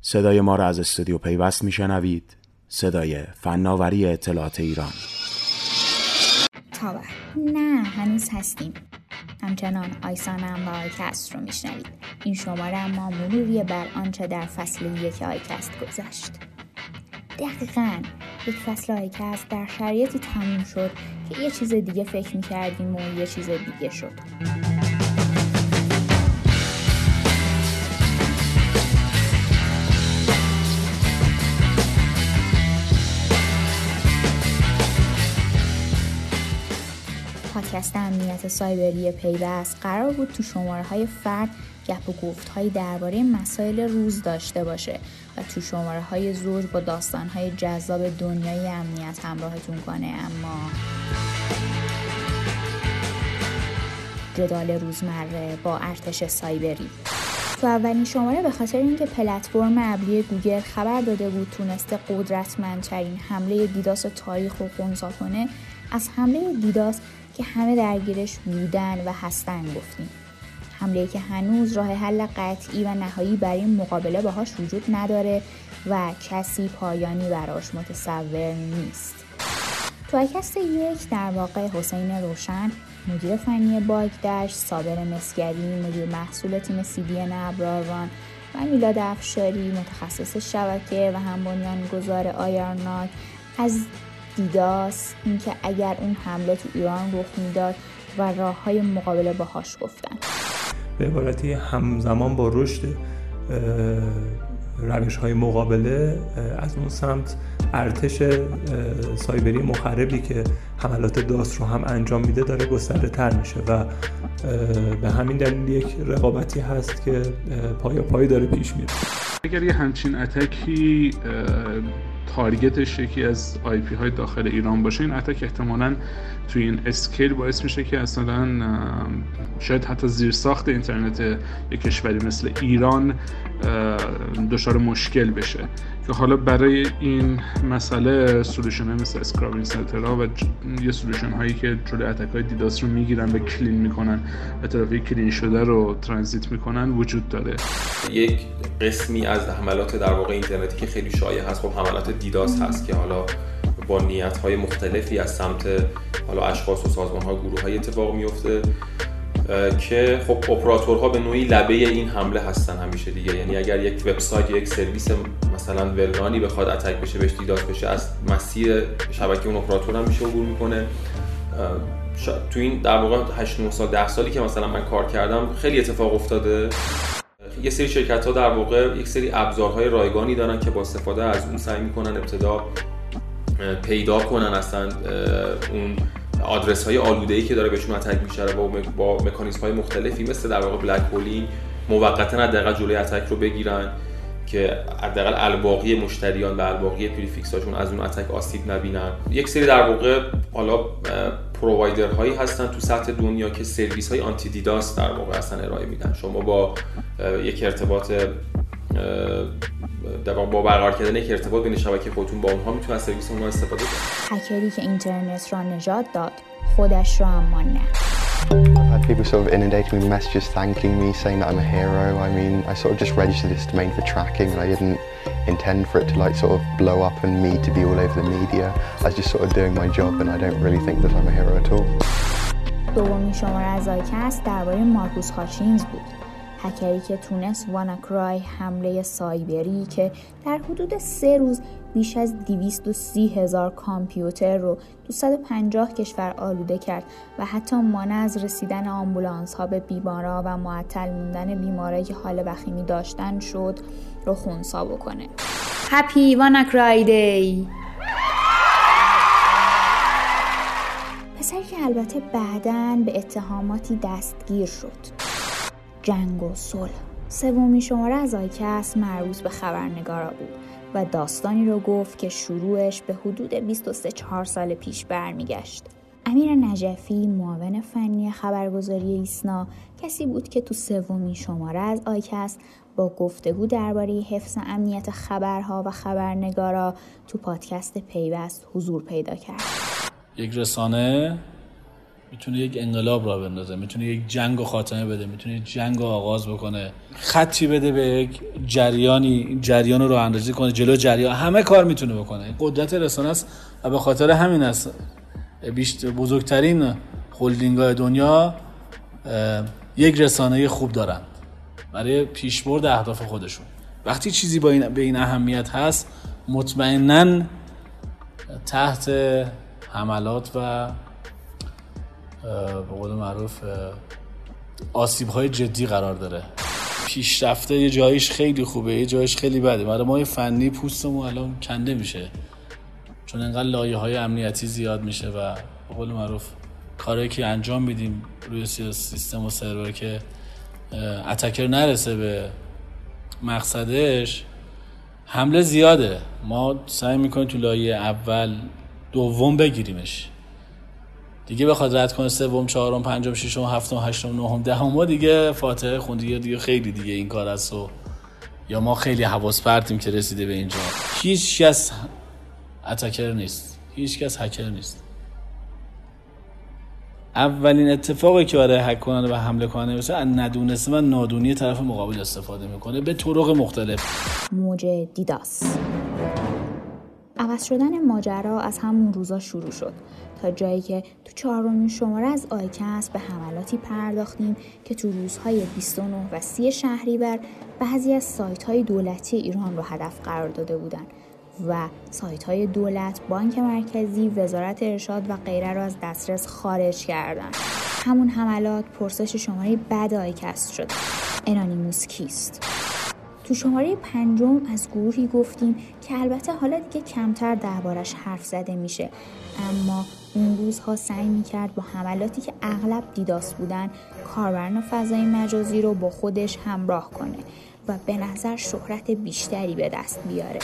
صدای ما را از استودیو پیوست میشنوید. صدای فناوری اطلاعات ایران. تابر نه هنوز هستیم. همچنان آیسانم و آیکست رو میشنوید. این شماره ما مروری بر آنچه در فصل یک آیکست گذشت. دقیقا یک فصل آیکست در شرایطی تموم شد که یه چیز دیگه فکر می‌کردیم و یه چیز دیگه شد. پادکست امنیت سایبری پیوست قرار بود تو شماره های فرد گپ و گفت های درباره مسائل روز داشته باشه و تو شماره های زوج با داستان های جذاب دنیای امنیت همراهتون کنه. اما جدال روزمره با ارتش سایبری تو اولین شماره به خاطر اینکه پلتفرم ابری گوگل خبر داده بود تونسته قدرتمندترین حمله دیداس تاریخ رو خونسا کنه از حمله دیداس که همه درگیرش بودن و هستن گفتیم. حمله که هنوز راه حل قطعی و نهایی برای مقابله باهاش وجود نداره و کسی پایانی براش متصور نیست. تو اکست یک در واقع حسین روشن مدیر فنی باگدش صابر مسگری مدیر محصول تیم سیدین ابراران و میلاد افشاری متخصص شبکه و هم بنیانگذار آیارناک از دیداس اینکه اگر اون حمله تو ایران رخ می‌داد و راه های مقابله باهاش گفتن. به عبارتی همزمان با رشد روش های مقابله از اون سمت ارتش سایبری مخربی که حملات داست رو هم انجام میده داره گسترده تر میشه و به همین دلیل یک رقابتی هست که پایا پای داره پیش میره. اگر یه همچین attack ی target ش یکی از IP های داخل ایران باشه این attack احتمالا توی این scale باعث میشه که اصلا شاید حتی زیر ساخت اینترنت یک کشوری مثل ایران دچار مشکل بشه. که حالا برای این مسئله solution های مثل scrubbing center ها و یه solution هایی که جلوی attack های DDoS رو می‌گیرن و clean می‌کنن و طرفی کلین شده رو ترانزیت می‌کنن وجود داره. یک قسمی از حملات در واقع اینترنتی که خیلی شایع هست خب حملات دیداس هست که حالا با نیت های مختلفی از سمت حالا اشخاص و سازمان ها گروه های اتفاق میفته که خب اپراتورها به نوعی لبه این حمله هستن همیشه دیگه. یعنی اگر یک وبسایت یا یک سرویس مثلا ولنانی بخواد اتک بشه بهش دیداس بشه از مسیر شبکه اون اپراتور هم میشه عبور می‌کنه. تو این در واقع 8 9 سال 10 سالی که مثلا من کار کردم خیلی اتفاق افتاده. یه سری شرکت ها در واقع یک سری ابزارهای رایگانی دارن که با استفاده از اون سعی می‌کنن ابتدا پیدا کنن اصلا اون آدرس های آلوده ای که داره بهشون attack میشه با با مکانیزم های مختلفی مثل در واقع black holing موقتا حداقل جلوی attack رو بگیرن که حداقل الباقی مشتریان و الباقی prefix هاشون از اون attack آسیب نبینن. یک سری در واقع حالا پرووایدر هایی هستن تو سطح دنیا که سرویس های آنتی دیداس در واقع اصلا ارائه میدن. شما با یک ارتباط در با برقرار کردن یک ارتباط بین شبکه خودتون با اونها می‌تونن سرویس اونها استفاده کنن هکری که اینترنت را نجات داد خودش را اما نه I've had people sort of inundate me with messages thanking me, saying that I'm a hero. I mean, I sort of just registered this domain for tracking and I didn't intend for it to like sort of blow up and me to be all over the media. I was just sort of doing my job and I don't really think that I'm a hero at all. دومین شماره از آیکست درباره مارکوس هاچینز بود هکری که تونست واناکرای حمله سایبری که در حدود سه روز بیش از 230 هزار کامپیوتر رو 250 کشور آلوده کرد و حتی مانع از رسیدن آمبولانس ها به بیمارا و معطل موندن بیمارایی که حال وخیمی داشتن شد رو خونسا بکنه. هپی واناکرای دی پسری که البته بعدا به اتهاماتی دستگیر شد. جنگ و صلح سومین شماره از آیکس مربوط به خبرنگارا بود و داستانی رو گفت که شروعش به حدود 23 4 سال پیش برمیگشت. امیر نجفی معاون فنی خبرگزاری ایسنا کسی بود که تو سومین شماره از آیکس با گفتگو درباره حفظ امنیت خبرها و خبرنگارا تو پادکست پیوست حضور پیدا کرد. یک رسانه می‌تونه یک انقلاب را بندازه می‌تونه یک جنگ و خاتمه بده می‌تونه یک جنگ رو آغاز بکنه خطی بده به یک جریانی جریان رو اندازی کنه جلو جریان همه کار می‌تونه بکنه. قدرت رسانه است و به خاطر همین است. بزرگترین هلدینگ های دنیا یک رسانه خوب دارن برای پیشبرد اهداف خودشون. وقتی چیزی با این به این اهمیت هست مطمئنا تحت حملات و به قول معروف آسیب های جدی قرار داره. پیشرفته یه جایش خیلی خوبه یه جایش خیلی بده. برای ما فنی پوستمون الان کنده میشه. چون انقدر لایه های امنیتی زیاد میشه و به قول معروف کاری که انجام میدیم روی سیستم و سرور که اتکر نرسه به مقصدش حمله زیاده. ما سعی می‌کنیم تو لایه اول دوم بگیریمش. دیگه بخواد رد کنه سوم چهارم پنجم ششم هفتم هشتم نهم دهم ما دیگه فاتحه خوندی دیگه خیلی دیگه این کار است و یا ما خیلی حواس پرتیم که رسیده به اینجا. هیچ کس اتکر نیست. هیچ کس هکر نیست. اولین اتفاقی که برای هک کننده و حمله کننده مثل ندونسته و نادونی طرف مقابل استفاده می‌کنه. به طرق مختلف. موج دیداس. عوض شدن ماجرا از همون روزا شروع شد تا جایی که تو چهارمین شماره از آیکس به حملاتی پرداختیم که تو روزهای 29 و 30 شهریور بعضی از سایت های دولتی ایران رو هدف قرار داده بودند و سایت های دولت، بانک مرکزی، وزارت ارشاد و غیره را از دسترس خارج کردند. همون حملات پرسش شماره بعد آیکست شد. انانیموس کیست؟ تو شماره پنجم از گروهی گفتیم که البته حالا دیگه کمتر دربارش حرف زده میشه. اما اون روزها سعی می‌کرد با حملاتی که اغلب دیداس بودن کاربران فضای مجازی رو با خودش همراه کنه و به نظر شهرت بیشتری به دست بیاره.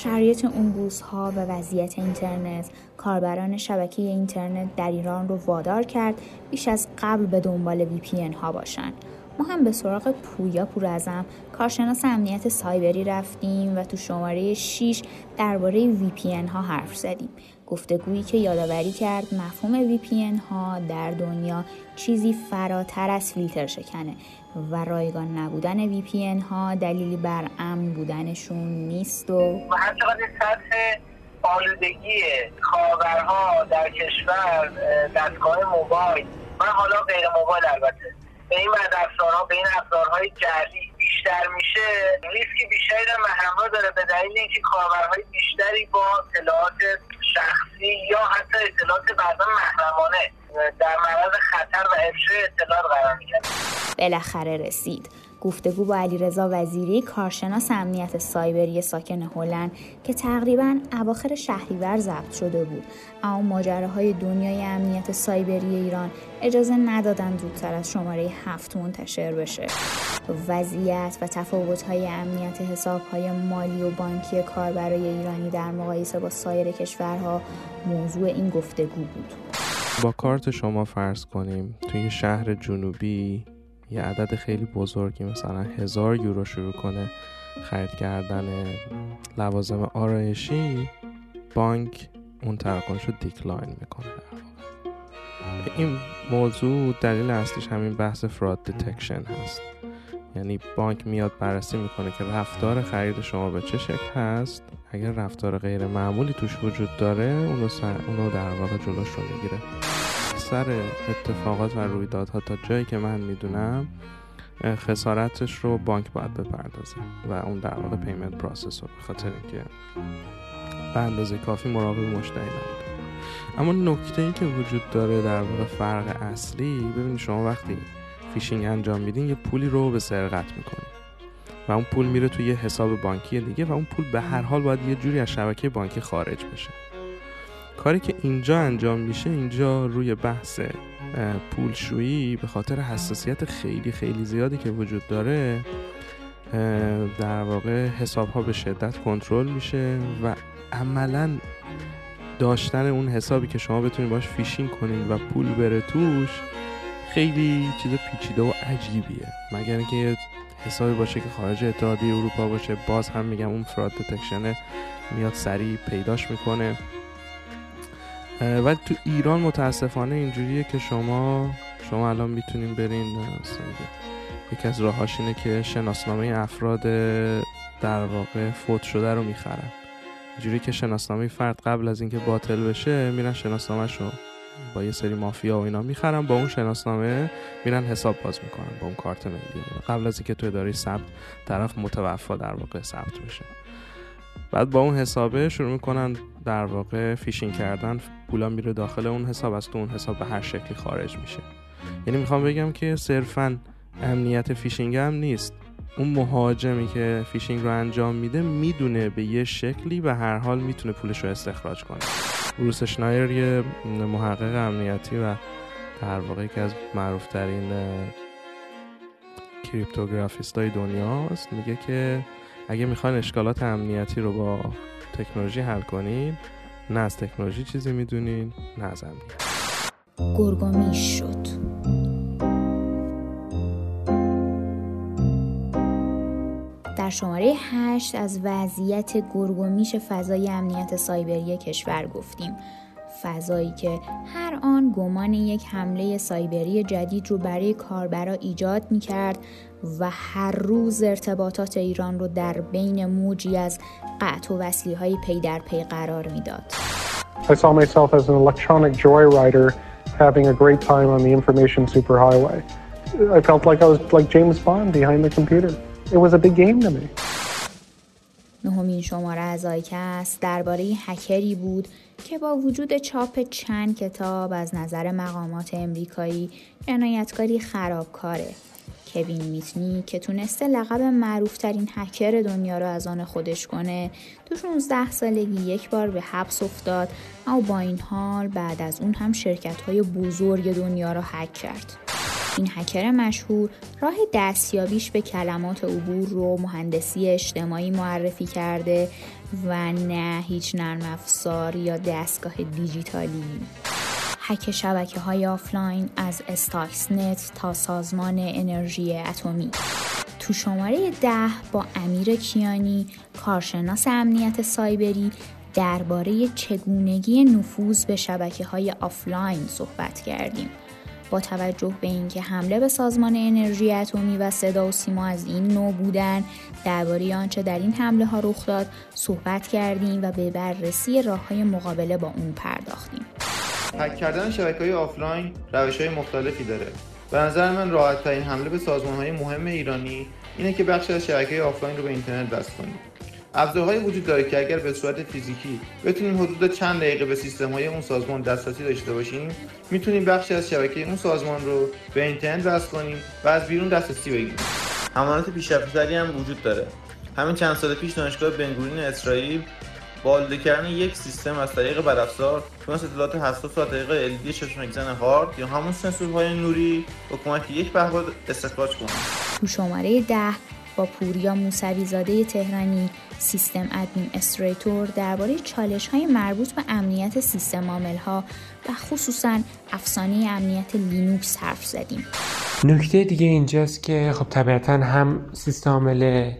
شرایط اون روزها و وضعیت اینترنت کاربران شبکه اینترنت در ایران رو وادار کرد بیش از قبل به دنبال وی ها باشن. ما هم به سراغ پویا پورزم کارشناس امنیت سایبری رفتیم و تو شماره 6 درباره VPN ها حرف زدیم. گفتگویی که یادآوری کرد مفهوم VPN ها در دنیا چیزی فراتر از فیلتر شکنه و رایگان نبودن VPN ها دلیلی بر امن بودنشون نیست و و هر سطح آلودگی خاورها در کشور دستگاه موبایل. و حالا غیر موبایل البته. به این افزارها به این افزارهای جعلی بیشتر میشه ریسک بیشتری در همراه داره به دلیل اینکه کاربرهای بیشتری با اطلاعات شخصی یا حتی اطلاعات بعضا محرمانه در معرض خطر و افشای اطلاعات قرار می‌گیرن. بالاخره رسید. گفتگو با علیرضا وزیری کارشناس امنیت سایبری ساکن هلند که تقریبا اواخر شهریور ضبط شده بود. اما ماجراهای دنیای امنیت سایبری ایران اجازه ندادن زودتر از شماره هفت منتشر بشه. وضعیت و تفاوت‌های امنیت حسابهای مالی و بانکی کاربرای ایرانی در مقایسه با سایر کشورها موضوع این گفتگو بود. با کارت شما فرض کنیم توی شهر جنوبی یه عدد خیلی بزرگی مثلا هزار یورو شروع کنه خرید کردن لوازم آرایشی بانک اون تراکنش رو دیکلاین می‌کنه. این موضوع دلیل اصلیش همین بحث fraud detection هست. یعنی بانک میاد بررسی می‌کنه که رفتار خرید شما به چه شکل هست. اگر رفتار غیر معمولی توش وجود داره اونو, اونو در واقع جلوش رو می‌گیره. اکثر اتفاقات و رویدادها تا جایی که من می‌دونم خسارتش رو بانک باید بپردازه و اون در واقع payment processor به خاطر اینکه به اندازه کافی مراقب مشتری نبوده. اما نکته ای که وجود داره در واقع فرق اصلی ببینید شما وقتی فیشینگ انجام میدین یه پولی رو به سرقت می‌کنید و اون پول میره توی یه حساب بانکی دیگه و اون پول به هر حال باید یه جوری از شبکه بانکی خارج بشه. کاری که اینجا انجام میشه اینجا روی بحث پولشویی به خاطر حساسیت خیلی خیلی زیادی که وجود داره در واقع حساب ها به شدت کنترل میشه و عملا داشتن اون حسابی که شما بتونید باش فیشینگ کنید و پول بره توش خیلی چیز پیچیده و عجیبیه. مگر اینکه حسابی باشه که خارج اتحادیه اروپا باشه باز هم میگم اون فراد دتکشنه میاد سریع پیداش می‌کنه. ولی تو ایران متاسفانه اینجوریه که شما شما الان می‌تونین برین یکی از راهاش اینه که شناسنامه افراد در واقع فوت شده رو می‌خرن. اینجوری که شناسنامه فرد قبل از اینکه باطل بشه میرن شناسنامهش رو با یه سری مافیا و اینا می‌خرن با اون شناسنامه میرن حساب باز می‌کنن با اون کارت ملی. قبل از اینکه تو اداره ثبت طرف متوفا در واقع ثبت بشه. بعد با اون حسابه شروع می‌کنن در واقع فیشینگ کردن پولا میره داخل اون حساب از تو اون حساب به هر شکلی خارج میشه. یعنی می‌خوام بگم که صرفا امنیت فیشینگ هم نیست. اون مهاجمی که فیشینگ رو انجام میده می‌دونه به یه شکلی و هر حال می‌تونه پولش رو استخراج کنه. بروس شنایر یه محقق امنیتی و در واقع که از معروفترین cryptographist های دنیا است میگه که اگه می‌خواین اشکالات امنیتی رو با تکنولوژی حل کنین نه از تکنولوژی چیزی می‌دونین نه از امنیت. شد. در شماره 8 از وضعیت گرگومیش فضای امنیت سایبری کشور گفتیم. فضایی که هر آن گمان یک حمله سایبری جدید رو برای کاربرا ایجاد می کرد و هر روز ارتباطات ایران رو در بین موجی از قطع و وصلی های پی در پی قرار می‌داد. I saw myself as an electronic joyrider having a great time on the information superhighway. I felt like I was like James Bond behind the computer. It was a big game to me. نهمین شماره از آیکست درباره هکری بود که با وجود چاپ چند کتاب از نظر مقامات امریکایی جنایتکاری خرابکاره. کوین میتنیک که تونسته لقب معروفترین هکر دنیا رو از آن خودش کنه تو 16 سالگی یک بار به حبس افتاد او با این حال بعد از اون هم شرکت های بزرگ دنیا رو هک کرد. این هکر مشهور راه دستیابیش به کلمات عبور رو مهندسی اجتماعی معرفی کرده و نه هیچ نرم افزار یا دستگاه دیجیتالی. هک شبکه های آفلاین از نطنز تا سازمان انرژی اتمی. تو شماره ده با امیر کیانی کارشناس امنیت سایبری درباره چگونگی نفوذ به شبکه های آفلاین صحبت کردیم. با توجه به اینکه حمله به سازمان انرژی اتمی و صدا و سیما از این نوع بودن درباره آنچه در این حمله ها رخ داد صحبت کردیم و به بررسی راه های مقابله با اون پرداختیم. هک کردن شبکه های آفلاین روش های مختلفی داره. به نظر من راحت ترین حمله به سازمان های مهم ایرانی اینه که بخشی از شبکه آفلاین رو به اینترنت وصل کنیم. ابزارهایی وجود داره که اگر به صورت فیزیکی بتونیم حدود چند دقیقه به سیستم های اون سازمان دسترسی داشته باشیم می‌تونیم بخشی از شبکه اون سازمان رو به اینترنت وصل کنیم و از بیرون دسترسی بگیریم. حملات پیشرفته‌تری هم وجود داره. همین چند سال پیش دانشگاه بن‌گوریون اسرائیل با آلوده کردن یک سیستم از طریق بدافزار تونست اطلاعات حساس از طریق LED چشمکزن هارد یا همون سنسورهای نوری با کمک یک پهپاد استخراج کنه. تو شماره ده با پوریا موسوی زاده تهرانی system administrator درباره چالش های مربوط به امنیت سیستم عامل ها و خصوصا افسانه امنیت لینوکس حرف زدیم. نکته دیگه اینجاست که خب طبیعتا هم سیستم عامل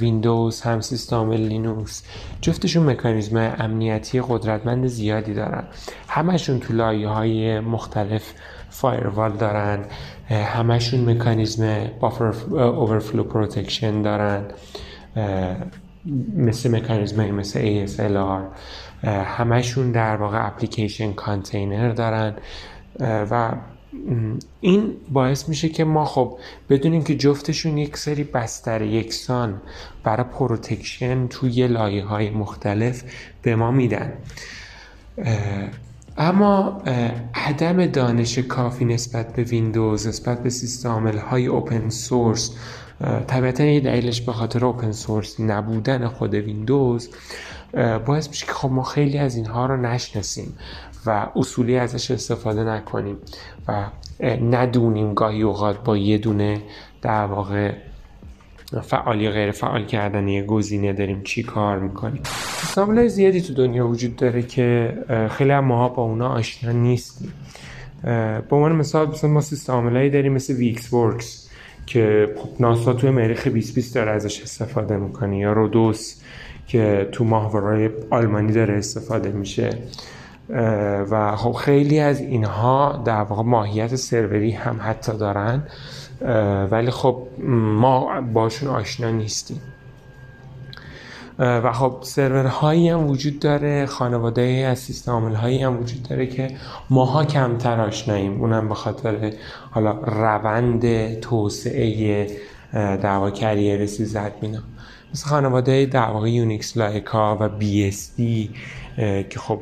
ویندوز هم سیستم عامل لینوکس جفتشون مکانیزم امنیتی قدرتمند زیادی دارن. همشون تو لایه های مختلف فایروال دارن همشون مکانیزم buffer overflow protection دارن مثل مکانیزم مثل ASLR همشون در واقع application container دارن. و این باعث میشه که ما خب بدونیم که جفتشون یک سری بستر یکسان برای protection توی لایه های مختلف به ما میدن. اما عدم دانش کافی نسبت به ویندوز نسبت به سیستم های اوپن سورس طبیعتا یه دلیلش به خاطر اوپن سورس نبودن خود ویندوز باعث میشه که خب ما خیلی از اینها رو نشناسیم و اصولی ازش استفاده نکنیم و ندونیم گاهی اوقات با یه دونه در واقع فعالی غیر فعال کردن یه گزینه داریم. چی کار می‌کنیم؟ سامل زیادی تو دنیا وجود داره که خیلی هم ماها با اونا آشنا نیستیم. به عنوان مثال مثلا ما سیستم داریم مثل ویکس ورکس که خب ناسا توی مریخ 2020 داره ازش استفاده می‌کنه یا رودوس که تو ماهوارای آلمانی داره استفاده میشه. و خب خیلی از اینها در واقع ماهیت سروری هم حتی دارن. ولی خب ما باشون آشنا نیستیم. و خب سرورهایی هم وجود داره خانواده از سیستم هایی هم وجود داره که ماها کمتر آشناییم. اونم به خاطر حالا روند توسعه دعوا کریر سیزد مینا. مثل خانواده در واقع یونیکس لایکا و بی اس دی که خب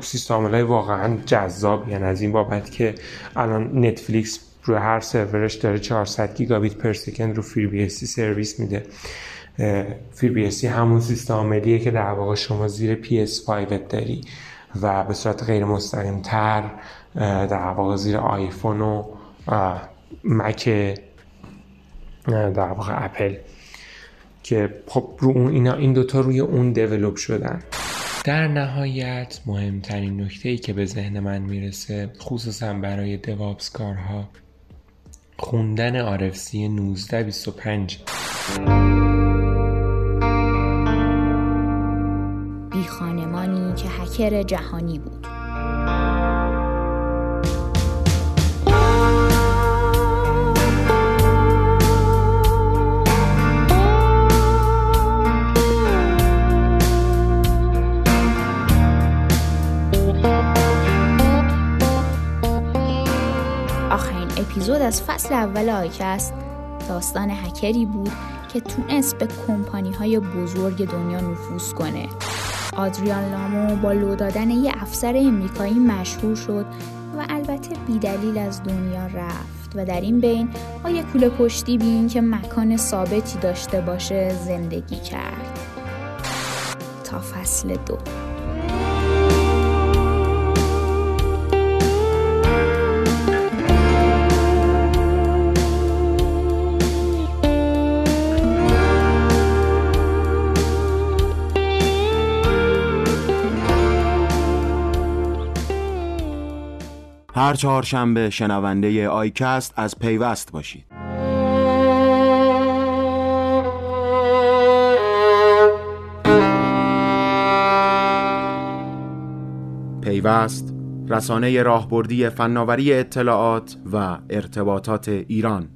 سیستم های واقعا جذاب. یعنی از این بابت که الان نتفلیکس روی هر سرورش داره 400 گیگابیت per second رو اس سرویس میده. اس همون سیستم عاملیه که در واقع شما زیر PS 5 داری و به صورت غیر مستقیم تر در واقع زیر آیفون و مک در واقع اپل که خب رو اون اینا این دوتا روی اون develop شدن. در نهایت مهمترین نکته ای که به ذهن من می‌رسه خصوصا برای DevOps کارها خوندن RFC 1925 بی خانمانی که هکر جهانی بود. اپیزود از فصل اول آیکست داستان هکری بود که تونست به کمپانی های بزرگ دنیا نفوذ کنه. آدریان لامو با لو دادن یه افسر امریکایی مشهور شد و البته بیدلیل از دنیا رفت و در این بین با یه کوله پشتی بین که مکان ثابتی داشته باشه زندگی کرد. تا فصل دو. هر چهارشنبه شنونده آیکست از پیوست باشید. پیوست رسانه راهبردی فناوری اطلاعات و ارتباطات ایران.